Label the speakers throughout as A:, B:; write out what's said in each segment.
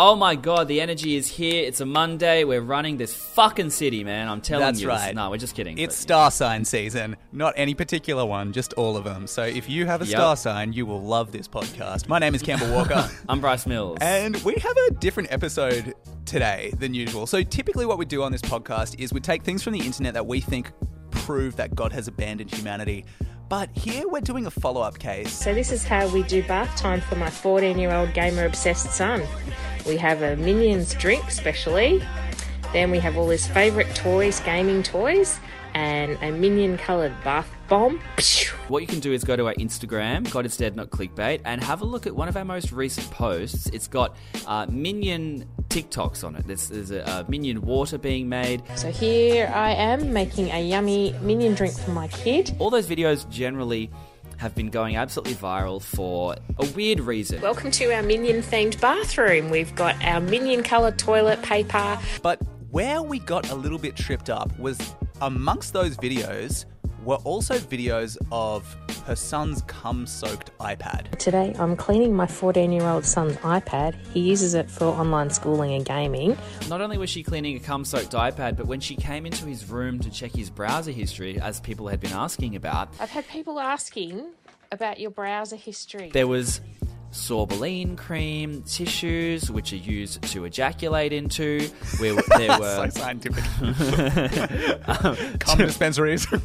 A: Oh my god, the energy is here. It's a Monday. We're running this fucking city, man. I'm telling
B: That's
A: you. This-
B: right.
A: No, we're just kidding.
B: It's
A: but-
B: star sign season, not any particular one, just all of them. So if you have a
A: Yep.
B: star sign, you will love this podcast. My name is Campbell Walker.
A: I'm Bryce Mills.
B: And we have a different episode today than usual. So typically, what we do on this podcast is we take things from the internet that we think prove that God has abandoned humanity. But here we're doing a follow up case.
C: So this is how we do bath time for my 14-year-old gamer-obsessed son. We have a Minions drink, specially. Then we have all his favourite toys, gaming toys, and a Minion-coloured bath bomb.
A: What you can do is go to our Instagram, God is Dead Not Clickbait, and have a look at one of our most recent posts. It's got uh, Minion TikToks on it. There's, there's a, uh Minion water being made.
C: So here I am making a yummy Minion drink for my kid.
A: All those videos generally have been going absolutely viral for a weird reason.
C: Welcome to our Minion-themed bathroom. We've got our Minion-coloured toilet paper.
B: But where we got a little bit tripped up was amongst those videos were also videos of her son's cum soaked iPad.
C: Today I'm cleaning my 14-year-old son's iPad. He uses it for online schooling and gaming.
A: Not only was she cleaning a cum soaked iPad, but when she came into his room to check his browser history, as people had been asking about,
C: I've had people asking about your browser history.
A: there was sorbolene cream, tissues, which are used to ejaculate into. Where there
B: so
A: were
B: scientific. cum dispensaries.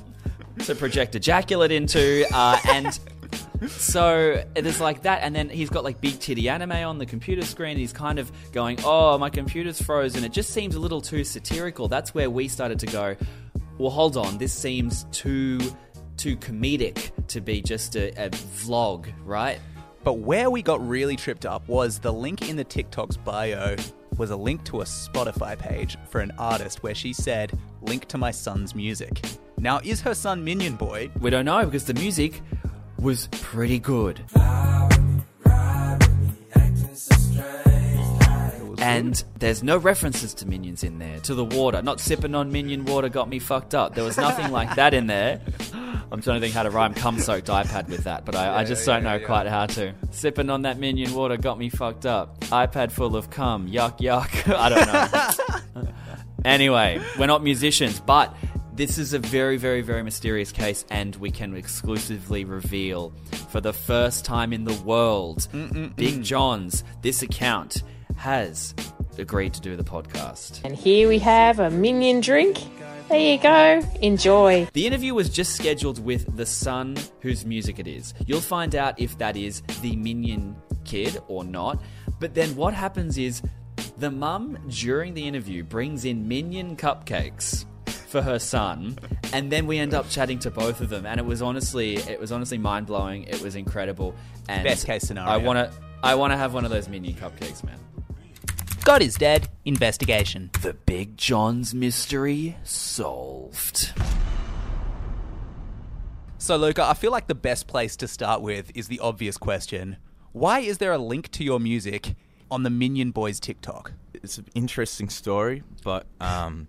A: to project ejaculate into, uh, and so is like that. And then he's got like big titty anime on the computer screen. He's kind of going, "Oh, my computer's frozen." It just seems a little too satirical. That's where we started to go. Well, hold on. This seems too too comedic to be just a, a vlog, right?
B: But where we got really tripped up was the link in the TikTok's bio was a link to a Spotify page for an artist where she said, link to my son's music. Now, is her son Minion Boy?
A: We don't know because the music was pretty good. Mm-hmm. And there's no references to minions in there, to the water. Not sipping on minion water got me fucked up. There was nothing like that in there. I'm trying to think how to rhyme cum soaked iPad with that, but I, I just don't know quite how to. Sipping on that minion water got me fucked up. iPad full of cum. Yuck, yuck. I don't know. Anyway, we're not musicians, but this is a very, very, very mysterious case, and we can exclusively reveal for the first time in the world, Big John's, this account has agreed to do the podcast.
C: And here we have a Minion drink. There you go. Enjoy.
A: The interview was just scheduled with the son whose music it is. You'll find out if that is the Minion kid or not. But then what happens is the mum during the interview brings in Minion cupcakes for her son and then we end up chatting to both of them and it was honestly it was honestly mind-blowing it was incredible and
B: Best case scenario.
A: i want to i want to have one of those minion cupcakes man
B: God is dead. Investigation.
A: the big john's mystery solved
B: So, Luca, I feel like the best place to start with is the obvious question Why is there a link to your music on the Minion Boys TikTok?
D: it's an interesting story, but um,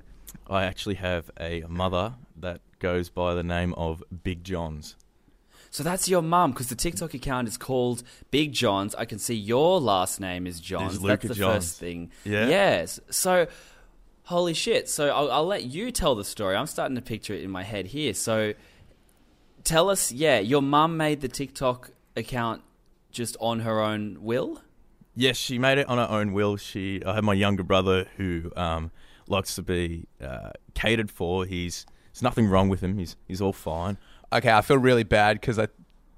D: I actually have a mother that goes by the name of Big John's.
A: So that's your mum, because the TikTok account is called Big Johns. I can see your last name is Johns. That's the
D: Johns.
A: first thing.
D: Yeah.
A: Yes. So, holy shit. So I'll, I'll let you tell the story. I'm starting to picture it in my head here. So, tell us. Yeah, your mum made the TikTok account just on her own will.
D: Yes, she made it on her own will. She, I have my younger brother who um, likes to be uh, catered for. He's there's nothing wrong with him. He's he's all fine.
B: Okay, I feel really bad because I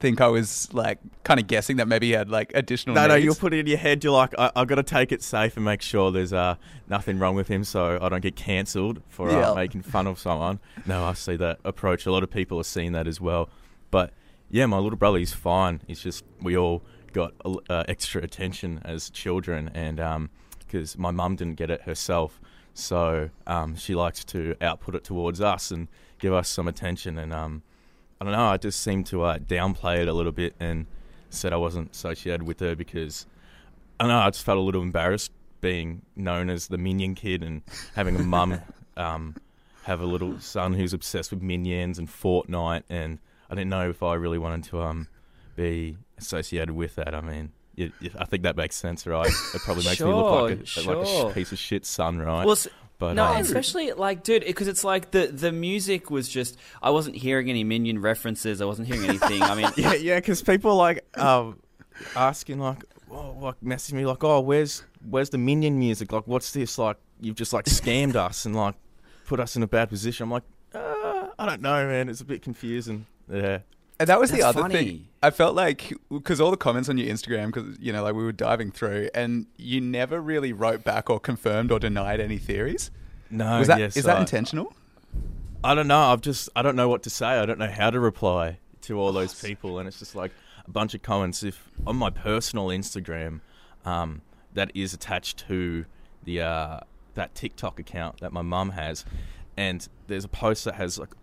B: think I was like kind of guessing that maybe he had like additional.
D: No, no, you'll put it in your head. You're like, I, I got to take it safe and make sure there's uh, nothing wrong with him, so I don't get cancelled for
B: Yeah.
D: uh, making fun of someone. No, I see that approach. A lot of people are seeing that as well. But yeah, my little brother, he's fine. It's just we all got uh, extra attention as children, and because my mum didn't get it herself, so um, she likes to output it towards us and give us some attention. And um, I don't know, I just seemed to uh, downplay it a little bit and said I wasn't associated with her because I don't know, I just felt a little embarrassed being known as the Minion kid and having a mum um, have a little son who's obsessed with Minions and Fortnite, and I didn't know if I really wanted to um, be associated with that. I mean, I think that makes sense, right? It probably makes me look like a,
A: Sure,
D: like a sh- piece of shit son, right?
A: Well,
D: but
A: no,
D: um,
A: especially like, dude, because it's like the the music was just. I wasn't hearing any minion references. I wasn't hearing anything. I mean,
D: yeah, yeah, because people like um, asking like, oh, like messaging me like, oh, where's where's the minion music? Like, what's this? Like, you've just like scammed us and like put us in a bad position. I'm like, uh, I don't know, man. It's a bit confusing. Yeah.
B: And that was the
A: That's
B: other thing. I felt like because all the comments on your Instagram, because you know, like we were diving through, and you never really wrote back or confirmed or denied any theories.
D: No,
B: Was that is
D: yes,
B: that
D: I-
B: intentional?
D: I don't know. I've just I don't know what to say. I don't know how to reply to all those people, and it's just like a bunch of comments. If on my personal Instagram, um, that is attached to the uh, that TikTok account that my mum has, and there's a post that has like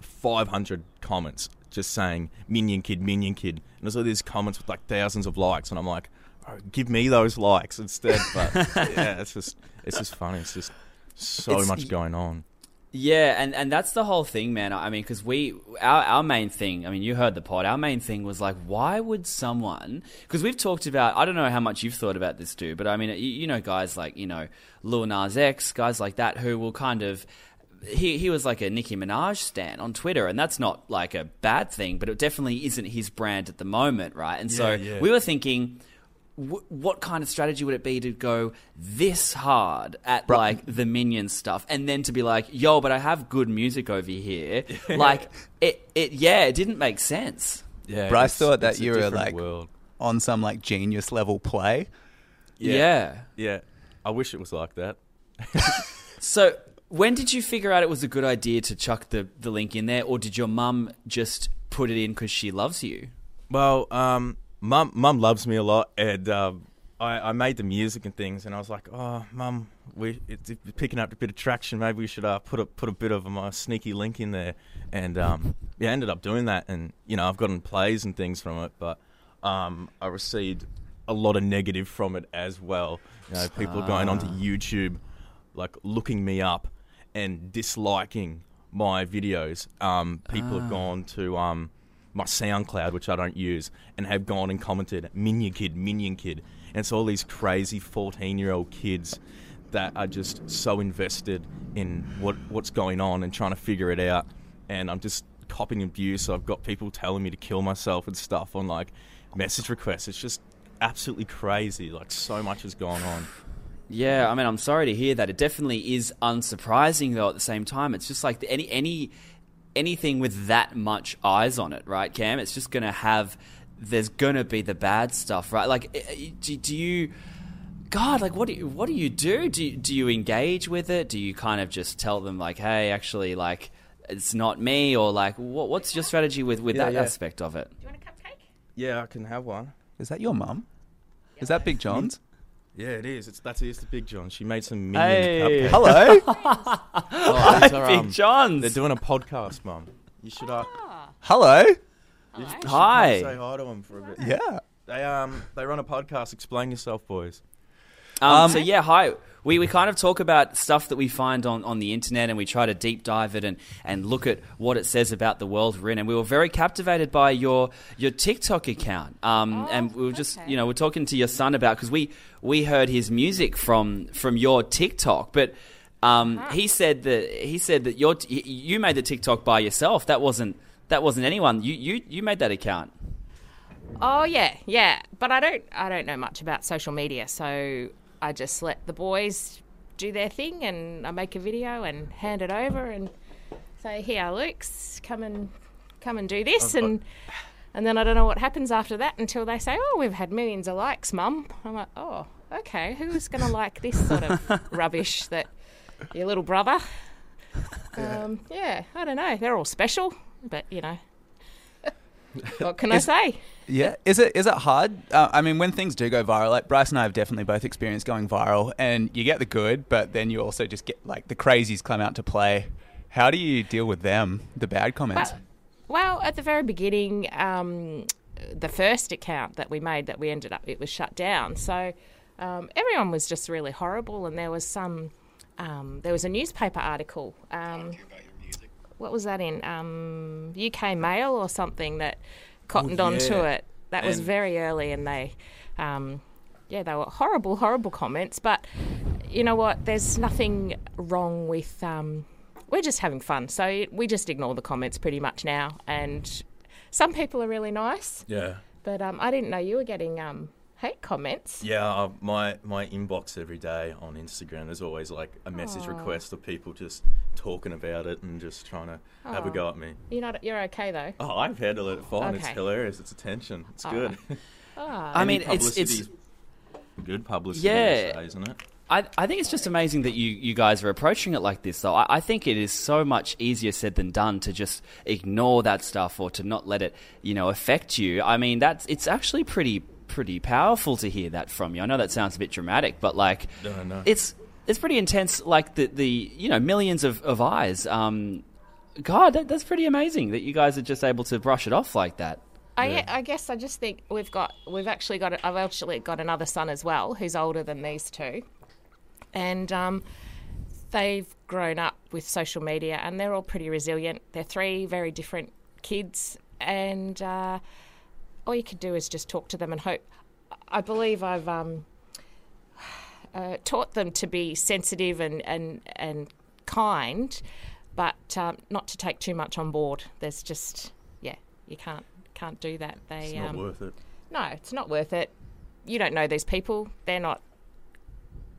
D: 500 comments just saying "minion kid, minion kid," and there's all these comments with like thousands of likes, and I'm like, oh, give me those likes instead. But yeah, it's just it's just funny. It's just so
A: It's-
D: much going on.
A: Yeah, and, and that's the whole thing, man. I mean, because we our our main thing. I mean, you heard the pod. Our main thing was like, why would someone? Because we've talked about. I don't know how much you've thought about this, dude, but I mean, you, you know, guys like you know Lil Nas X, guys like that, who will kind of. He he was like a Nicki Minaj stan on Twitter, and that's not like a bad thing, but it definitely isn't his brand at the moment, right? And so
D: Yeah, yeah.
A: we were thinking. wh- What kind of strategy would it be to go this hard at like the minion stuff, and then to be like, "Yo, but I have good music over here." like it, it, yeah, it didn't make sense.
D: Yeah,
B: Bryce
D: it's-
B: thought that you were, like-
D: world.
B: On some like genius level play.
A: Yeah.
D: yeah. I wish it was like that.
A: So when did you figure out it was a good idea to chuck the the link in there, or did your mum just put it in because she loves you?
D: Well, um, mum, mum loves me a lot, and um, I, I made the music and things, and I was like, oh, mum, we it's picking up a bit of traction. Maybe we should uh, put a put a bit of my sneaky link in there, and um, yeah, I ended up doing that, and you know, I've gotten plays and things from it, but um, I received a lot of negative from it as well. You know, people going onto YouTube, like looking me up and disliking my videos. Um, people have gone to um, my SoundCloud, which I don't use, and have gone and commented, Minion Kid, Minion Kid. And it's all these crazy 14 year old kids that are just so invested in what, what's going on and trying to figure it out. And I'm just copying abuse. I've got people telling me to kill myself and stuff on like message requests. It's just absolutely crazy. Like, so much has gone on.
A: Yeah, I mean, I'm sorry to hear that. It definitely is unsurprising, though. At the same time, it's just like any any anything with that much eyes on it, right, Cam? It's just gonna have. There's gonna be the bad stuff, right? Like, eh, eh, do, do you? God, like, what do you, what do you do? Do you, do you engage with it? Do you kind of just tell them like, hey, actually, like, it's not me, or like, what, what's your strategy with with
D: Yeah,
A: that
D: yeah.
A: aspect of it?
E: Do you want a cupcake?
D: Yeah, I can have one.
B: Is that your mum? Is that Big John's?
D: Yeah, it is. It's that's here's the Big John. She made some minion
A: Hey.
D: cupcakes.
B: Hello.
D: Oh, these are,
A: Big
D: um,
A: John's.
D: They're doing a podcast, Mum. You should uh,
B: Hello.
D: you should- you should come
A: Hi.
D: say hi to them for a bit.
B: Yeah.
D: They um they run a podcast. Explain yourself, boys.
A: Um,
B: Um,
A: so yeah, hi. We, we kind of talk about stuff that we find on, on the internet and we try to deep dive it and, and look at what it says about the world we're in. And we were very captivated by your your TikTok account. Um,
E: Oh,
A: and we were just
E: okay.
A: you know we're talking to your son about because we we heard his music from from your TikTok, but. Um, He said that he said that your you made the TikTok by yourself. That wasn't that wasn't anyone. You you you made that account.
E: Oh yeah, yeah. But I don't I don't know much about social media, so I just let the boys do their thing and I make a video and hand it over and say, Here, Luke's come and come and do this and and then I don't know what happens after that until they say, Oh, we've had millions of likes, Mum. I'm like, Oh, okay, who's gonna like this sort of rubbish that your little brother? Um, yeah, I don't know. They're all special, but you know. What can I say?
B: Yeah. Is it is it hard? Uh, I mean, when things do go viral, like Bryce and I have definitely both experienced going viral, and you get the good, but then you also just get like the crazies come out to play. How do you deal with them, the bad comments?
E: Well, well, at the very beginning, um, the first account that we made that we ended up, it was shut down. So um, everyone was just really horrible, and there was some, um, there was a newspaper article. What was that in? Um, UK Mail or something that cottoned onto
D: yeah.
E: it. That was very early, and they, um, yeah, they were horrible, horrible comments. But you know what? There's nothing wrong with. Um, we're just having fun, so we just ignore the comments pretty much now. And some people are really nice,
D: Yeah.
E: but um, I didn't know you were getting um, hate comments.
D: Yeah, uh, my my inbox every day on Instagram. There's always like a message request of people just talking about it and just trying to have a go at me.
E: You're not. You're okay though.
D: Oh, I've handled it fine. It's hilarious. It's attention. It's
E: Oh.
D: good.
A: I mean,
D: Any
A: it's it's.
D: good publicity,
A: Yeah.
D: I say, isn't it?
A: I, I think it's just amazing that you, you guys are approaching it like this, though. I, I think it is so much easier said than done to just ignore that stuff or to not let it, you know, affect you. I mean, that's it's actually pretty pretty powerful to hear that from you. I know that sounds a bit dramatic, but like,
D: No, no.
A: it's it's pretty intense. Like the the you know millions of, of eyes. Um, God, that, that's pretty amazing that you guys are just able to brush it off like that.
E: I, I guess I just think we've got we've actually got I've actually got another son as well who's older than these two, and um, they've grown up with social media and they're all pretty resilient. They're three very different kids, and uh, all you can do is just talk to them and hope. I believe I've um, uh, taught them to be sensitive and and and kind, but um, not to take too much on board. There's just yeah, you can't can't do that. They
D: It's not
E: um,
D: worth it.
E: no, it's not worth it. You don't know these people. They're not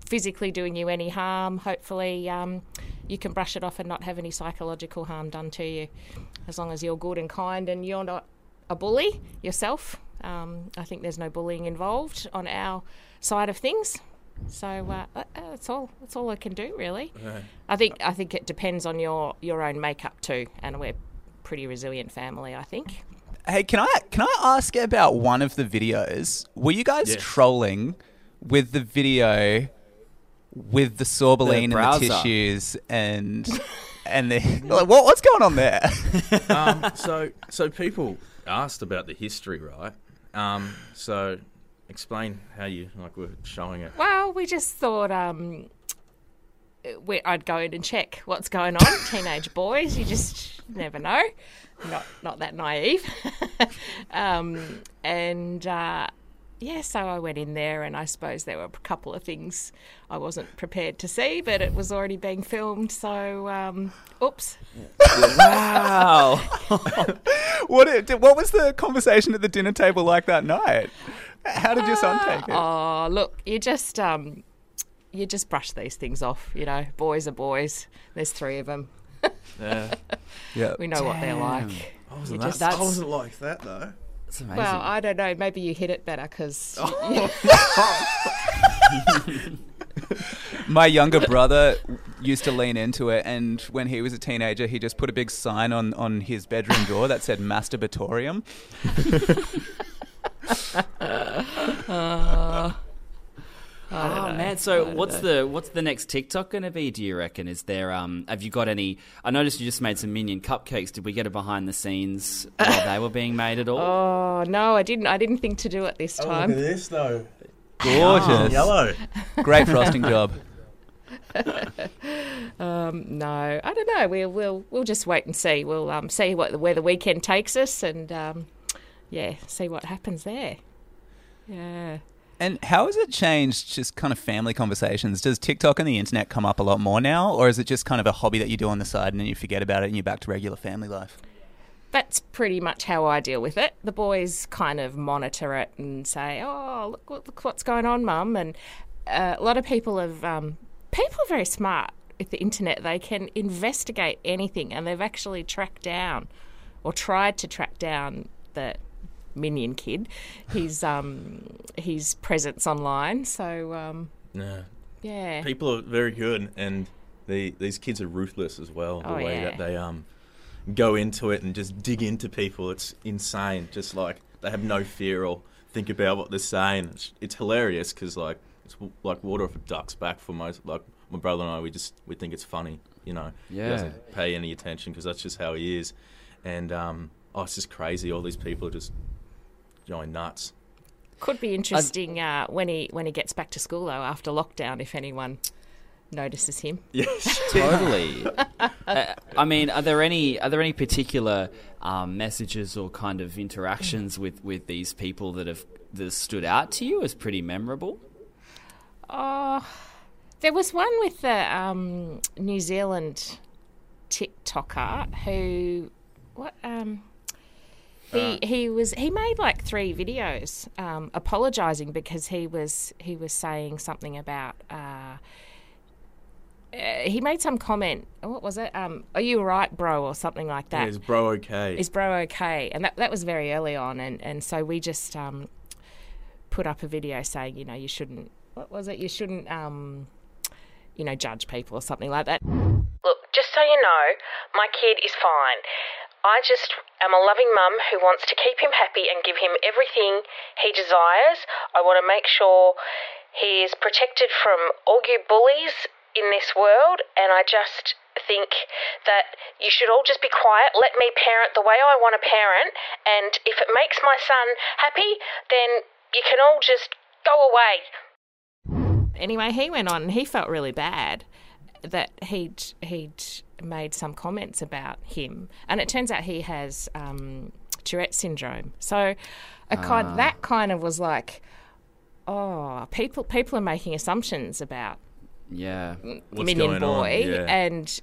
E: physically doing you any harm. Hopefully, um, you can brush it off and not have any psychological harm done to you, as long as you're good and kind and you're not a bully yourself. Um, I think there's no bullying involved on our side of things. So uh, that's all. That's all I can do, really. I think. I think it depends on your your own makeup too, and we're a pretty resilient family. I think.
B: Hey, can I can I ask about one of the videos? Were you guys
D: Yeah.
B: trolling with the video with the sorbolene and the tissues and and the like, what what's going on there?
D: um, so so people asked about the history, right? Um, so explain how you like were showing it.
E: Well, we just thought um, we, I'd go in and check what's going on. Teenage boys, you just never know. Not not that naive. um, and uh, yeah, so I went in there, and I suppose there were a couple of things I wasn't prepared to see, but it was already being filmed. So, um, oops.
A: Wow.
B: what it, what was the conversation at the dinner table like that night? How did your son take it?
E: Oh, look, you just um, you just brush these things off. You know, boys are boys. There's three of them.
D: Yeah,
B: yeah.
E: We know what they're like.
D: I wasn't,
E: just-
D: that, I wasn't like that though.
A: That's amazing.
E: Well, I don't know. Maybe you hit it better because oh.
B: My younger brother used to lean into it, and when he was a teenager, he just put a big sign on, on his bedroom door that said masturbatorium. Uh.
A: Oh man! So what's the what's the next TikTok going to be? Do you reckon? Is there um? Have you got any? I noticed you just made some minion cupcakes. Did we get a behind the scenes while they were being made at all?
E: oh no, I didn't. I didn't think to do it this time.
D: Look at this though.
B: Gorgeous.
D: Yellow.
B: Great frosting job.
E: Um, no, I don't know. We'll we'll we'll just wait and see. We'll um see what where the weekend takes us, and um, yeah, see what happens there. Yeah.
B: And how has it changed just kind of family conversations? Does TikTok and the internet come up a lot more now, or is it just kind of a hobby that you do on the side and then you forget about it and you're back to regular family life?
E: That's pretty much how I deal with it. The boys kind of monitor it and say, "Oh, look, look what's going on, Mum." And uh, a lot of people have um, people are very smart with the internet. They can investigate anything, and they've actually tracked down or tried to track down the minion kid, his um, his presence online. So um,
D: Yeah.
E: yeah,
D: People are very good, and the, these kids are ruthless as well. The
E: Oh,
D: way
E: yeah.
D: that they um go into it and just dig into people, it's insane. Just like they have no fear or think about what they're saying. It's, it's hilarious because like it's w- like water off a duck's back for most. Like my brother and I, we just we think it's funny. You know,
A: Yeah.
D: he doesn't pay any attention because that's just how he is. And um, oh, it's just crazy. All these people are just going nuts.
E: could be interesting uh, when he when he gets back to school though after lockdown. If anyone notices him.
D: Yes.
A: totally. uh, I mean, are there any are there any particular um, messages or kind of interactions with, with these people that have that have stood out to you as pretty memorable?
E: Oh, there was one with the um, New Zealand TikToker who, what um, he he was he made like three videos um, apologizing because he was he was saying something about. Uh, uh, he made some comment. What was it? Um, are you right, bro, or something like that?
D: Yeah, is bro okay?
E: is bro okay? And that that was very early on, and and so we just um, put up a video saying, you know, you shouldn't. What was it? You shouldn't, um, you know, judge people or something like that.
C: Look, just so you know, my kid is fine. I just am a loving mum who wants to keep him happy and give him everything he desires. I want to make sure he is protected from all you bullies in this world, and I just think that you should all just be quiet, let me parent the way I want to parent, and if it makes my son happy, then you can all just go away.
E: Anyway, he went on and he felt really bad that he'd he'd made some comments about him, and it turns out he has um, Tourette syndrome. So, a kind that kind of was like, oh, people people are making assumptions about
A: Yeah.
D: What's
E: Minion
D: going on?
E: Boy,
D: Yeah.
E: and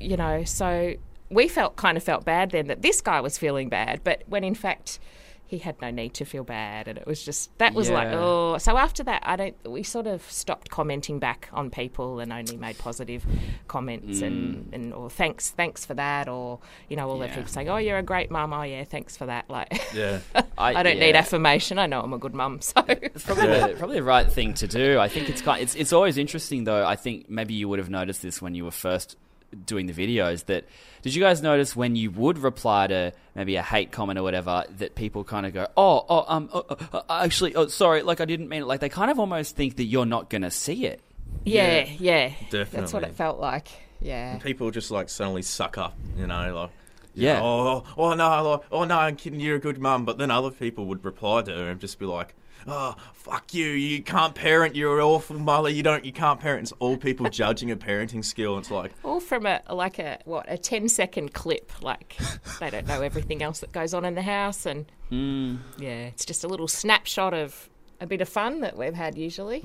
E: you know, so we felt kind of felt bad then that this guy was feeling bad, but when in fact he had no need to feel bad, and it was just that was like oh. So after that, I don't. We sort of stopped commenting back on people and only made positive comments and mm. and or thanks thanks for that, or you know all the people saying oh you're a great mum, oh yeah thanks for that. Like
D: yeah.
E: I don't need affirmation. I know I'm a good mum, so.
A: It's probably, the, probably the right thing to do. I think it's kind it's it's always interesting though. I think maybe you would have noticed this when you were first doing the videos. That did you guys notice when you would reply to maybe a hate comment or whatever that people kind of go, oh, oh, um, oh, oh, oh, actually, oh, sorry, like I didn't mean it. Like they kind of almost think that you're not gonna see it.
E: Yeah, yeah, definitely. That's what it felt like. Yeah.
D: People just like suddenly suck up, you know, like.
A: Yeah.
D: Oh, oh no, like, oh no, I'm kidding. You're a good mum. But then other people would reply to her and just be like, "Oh, fuck you! You can't parent. You're an awful mother. You don't. You can't parent." It's all people judging a parenting skill. It's like,
E: all from a like a what a 10 second clip like they don't know everything else that goes on in the house and hmm. yeah it's just a little snapshot of a bit of fun that we've had usually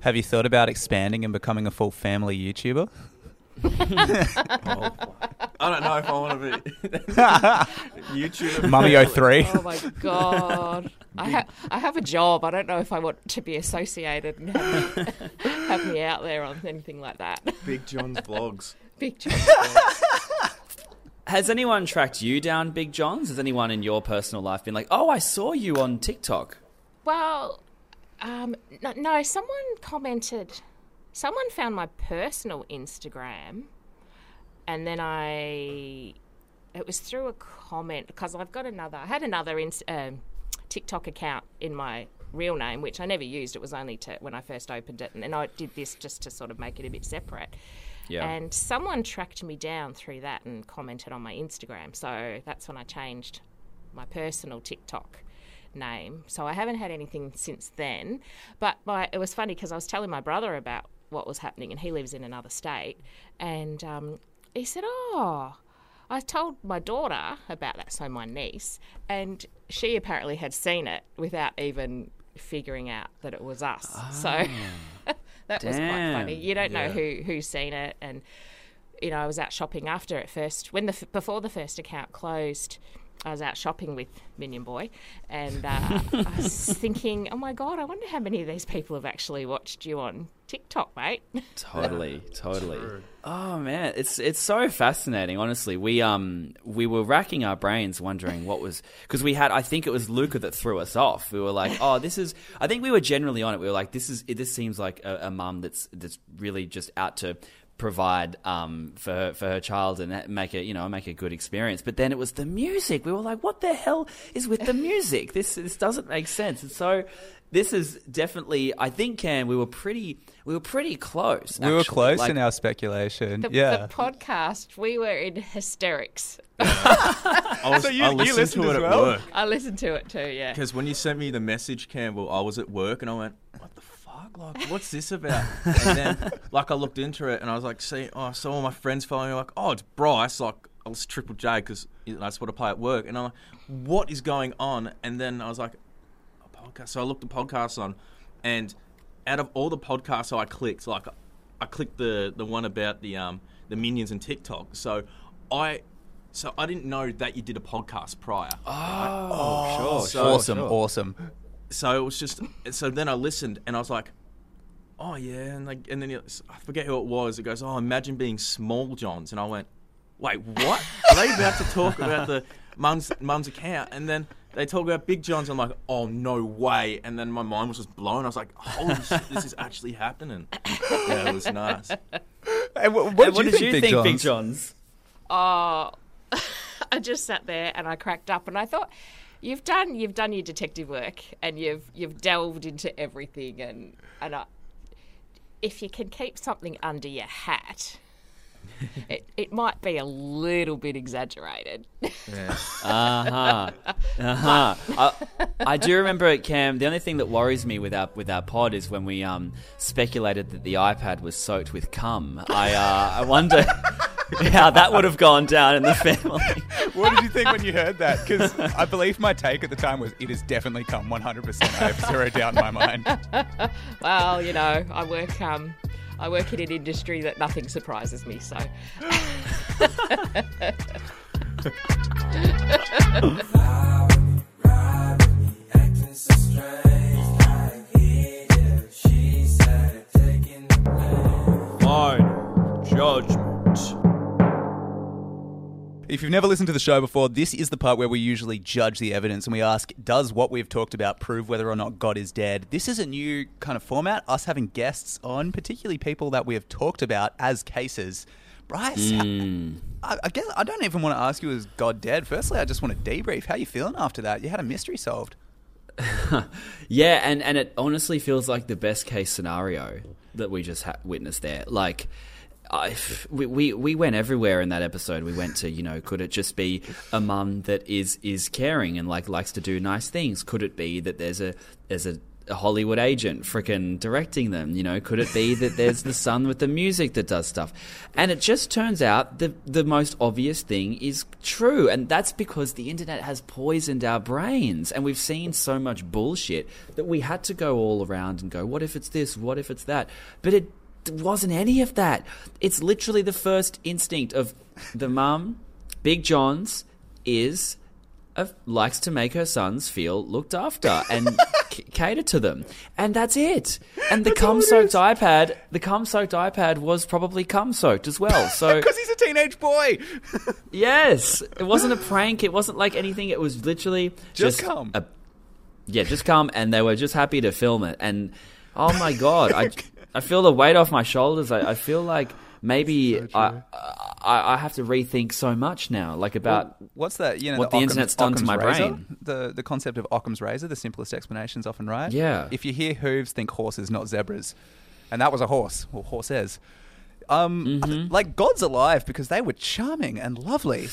B: Have you thought about expanding and becoming a full family YouTuber?
D: Oh, I don't know if I want to be YouTuber.
B: Mummy 03.
E: oh my god I, ha- I have a job i don't know if i want to be associated and have me, have me out there on anything like that
D: Big John's vlogs.
E: big job
A: Has anyone tracked you down, Big Johns? Has anyone in your personal life been like, oh, I saw you on TikTok?
E: Well, um, no, no, someone commented. Someone found my personal Instagram, and then I. It was through a comment because I've got another. I had another ins- um, TikTok account in my real name, which I never used. It was only to when I first opened it, and then I did this just to sort of make it a bit separate.
A: Yeah.
E: And someone tracked me down through that and commented on my Instagram. So that's when I changed my personal TikTok name. So I haven't had anything since then. But my, it was funny because I was telling my brother about what was happening, and he lives in another state. And um, he said, Oh, I told my daughter about that, so my niece, and she apparently had seen it without even figuring out that it was us. So that was quite funny. You don't know who who's seen it, and you know, I was out shopping after it first. When the before the first account closed, I was out shopping with Minion Boy, and uh, I was thinking, oh my god, I wonder how many of these people have actually watched you on TikTok, mate.
A: Totally, totally. Oh man, it's it's so fascinating. Honestly, we um we were racking our brains wondering what was because we had I think it was Luca that threw us off. We were like, oh, this is. I think we were generally on it. We were like, this is this seems like a, a mum that's that's really just out to provide um for her, for her child and make it you know make a good experience. But then it was the music. We were like, what the hell is with the music? This this doesn't make sense. And so. This is definitely. I think, Cam, we were pretty. We were pretty close.
B: We were close
A: Like,
B: in our speculation.
E: The,
B: yeah.
E: the podcast, we were in hysterics.
D: I, was,
B: So you-
D: I
B: you
D: listened
B: listened
D: to it
B: as
D: at work
E: I listened to it too, yeah.
D: because when you sent me the message, Campbell, I was at work and I went, "What the fuck?" Fuck, like, what's this about? and then, like, I looked into it and I was like, see, oh, I saw all my friends following me, like, oh, it's Bryce. Like, I was Triple J because that's what I play at work. And I'm like, what is going on? And then I was like, a podcast. So I looked the podcast on, and out of all the podcasts I clicked, like, I clicked the the one about the um the minions and TikTok. So I. So I didn't know that you did a podcast prior.
A: Oh, sure,
D: so-
B: awesome, awesome.
D: so it was just so then I listened and I was like, oh yeah, and like and then it, I forget who it was. It goes, oh, imagine being small Johns, and I went, wait, what? Are they about to talk about the mum's mum's account? And then they talk about Big Johns. I'm like, oh no way! And then my mind was just blown. I was like, holy shit, this is actually happening. Yeah, it was nice.
B: Hey, wh- what,
A: What, did you think, Big John's?
E: Oh, I just sat there and I cracked up and I thought, you've done you've done your detective work and you've you've delved into everything and and I, if you can keep something under your hat, it it might be a little bit exaggerated.
D: Yeah.
A: Uh huh. Uh huh. I, I do remember it, Cam. The only thing that worries me with our with our pod is when we um speculated that the iPad was soaked with cum. I uh, I wonder how that would have gone down in the family.
B: What did you think when you heard that? Because I believe my take at the time was it has definitely come 100%. I have zero doubt in my mind.
E: well, you know, I work um I work in an industry that nothing surprises me, so
A: Final judgment.
B: If you've never listened to the show before, this is the part where we usually judge the evidence and we ask, does what we've talked about prove whether or not God is dead? This is a new kind of format, us having guests on, particularly people that we have talked about as cases. Bryce, I, hmm. I guess I don't even want to ask you, is God dead? Firstly, I just want to debrief. How you feeling after that? You had a mystery solved.
A: Yeah, and, and it honestly feels like the best case scenario that we just ha- witnessed there. Like, I, we, we we went everywhere in that episode. We went to you know, could it just be a mum that is is caring and like likes to do nice things? Could it be that there's a there's a, a Hollywood agent freaking directing them? You know, could it be that there's the son with the music that does stuff? And it just turns out the the most obvious thing is true, and that's because the internet has poisoned our brains, and we've seen so much bullshit that we had to go all around and go, what if it's this? What if it's that? But it wasn't any of that. It's literally the first instinct of the mum, Big John's, is uh, likes to make her sons feel looked after and c- cater to them, and that's it. And the cum soaked iPad, the cum soaked iPad was probably cum soaked as well. So
B: Because he's a teenage boy.
A: yes, it wasn't a prank. It wasn't like anything. It was literally
B: Just
A: just,
B: cum.
A: A, yeah, just come, and they were just happy to film it. And oh my god, I I feel the weight off my shoulders. I, I feel like maybe I, I I have to rethink so much now, like about
B: What's that? You know,
A: What
B: the Occam's-
A: internet's done to my
B: razor?
A: brain.
B: The the concept of Occam's razor, the simplest explanation is often right.
A: Yeah.
B: If you hear hooves, think horses, not zebras, and that was a horse or horses. Um,
A: Mm-hmm.
B: like God's alive because they were charming and lovely.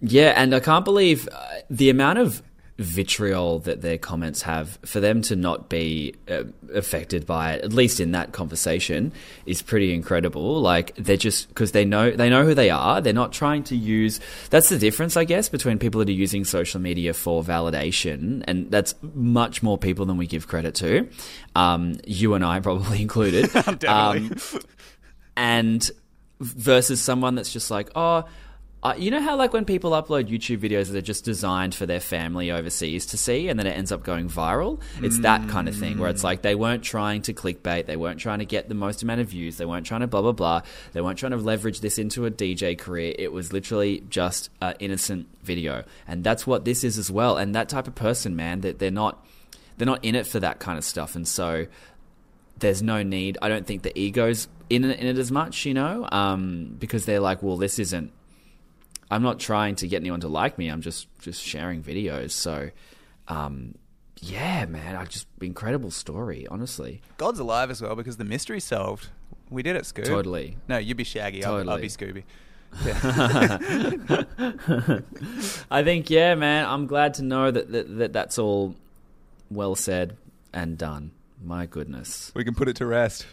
A: Yeah, and I can't believe uh, the amount of vitriol that their comments have for them to not be uh, affected by it at least in that conversation is pretty incredible. Like they're just because they know they know who they are. They're not trying to use that's the difference i guess between people that are using social media for validation and that's much more people than we give credit to um, you and i probably included.
B: Definitely.
A: Um, and versus someone that's just like, oh, uh, you know how like when people upload YouTube videos that are just designed for their family overseas to see, and then it ends up going viral. It's that kind of thing where it's like they weren't trying to clickbait, they weren't trying to get the most amount of views, they weren't trying to blah blah blah, they weren't trying to leverage this into a DJ career. It was literally just an innocent video, and that's what this is as well. And that type of person, man, that they're not they're not in it for that kind of stuff, and so there's no need. I don't think the ego's in it, in it as much, you know, um, because they're like, well, this isn't. I'm not trying to get anyone to like me. I'm just just sharing videos. So, um, yeah, man, I just incredible story, honestly.
B: God's alive as well because the mystery's solved. We did it, Scoob.
A: Totally.
B: No, you'd be Shaggy. I'll, I'll be Scooby.
A: I think, yeah, man, I'm glad to know that, that, that that's all well said and done. My goodness.
B: We can put it to rest.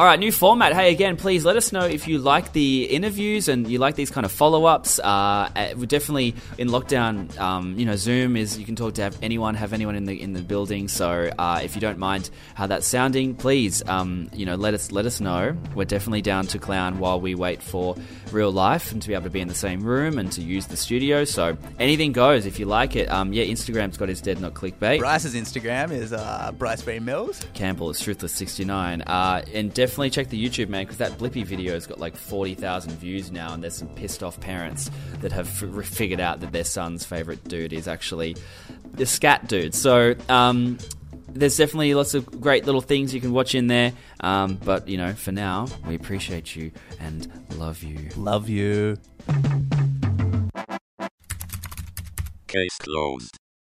A: All right, new format. Hey, again, please let us know if you like the interviews and you like these kind of follow ups. Uh, uh, we're definitely in lockdown. Um, you know, Zoom is you can talk to have anyone, have anyone in the in the building. So uh, if you don't mind how that's sounding, please, um, you know, let us let us know. We're definitely down to clown while we wait for real life and to be able to be in the same room and to use the studio. So anything goes if you like it. Um, yeah, Instagram's God is dead not clickbait.
B: Bryce's Instagram is uh, Bryce Ray Mills.
A: Campbell is Struthless69. Uh, and definitely check the YouTube, man, because that Blippi video's got like 40,000 views now, and there's some pissed off parents that have f- figured out that their son's favourite dude is actually the scat dude. So, um, there's definitely lots of great little things you can watch in there. Um, but, you know, for now, we appreciate you and love you.
B: Love you.
F: Case closed.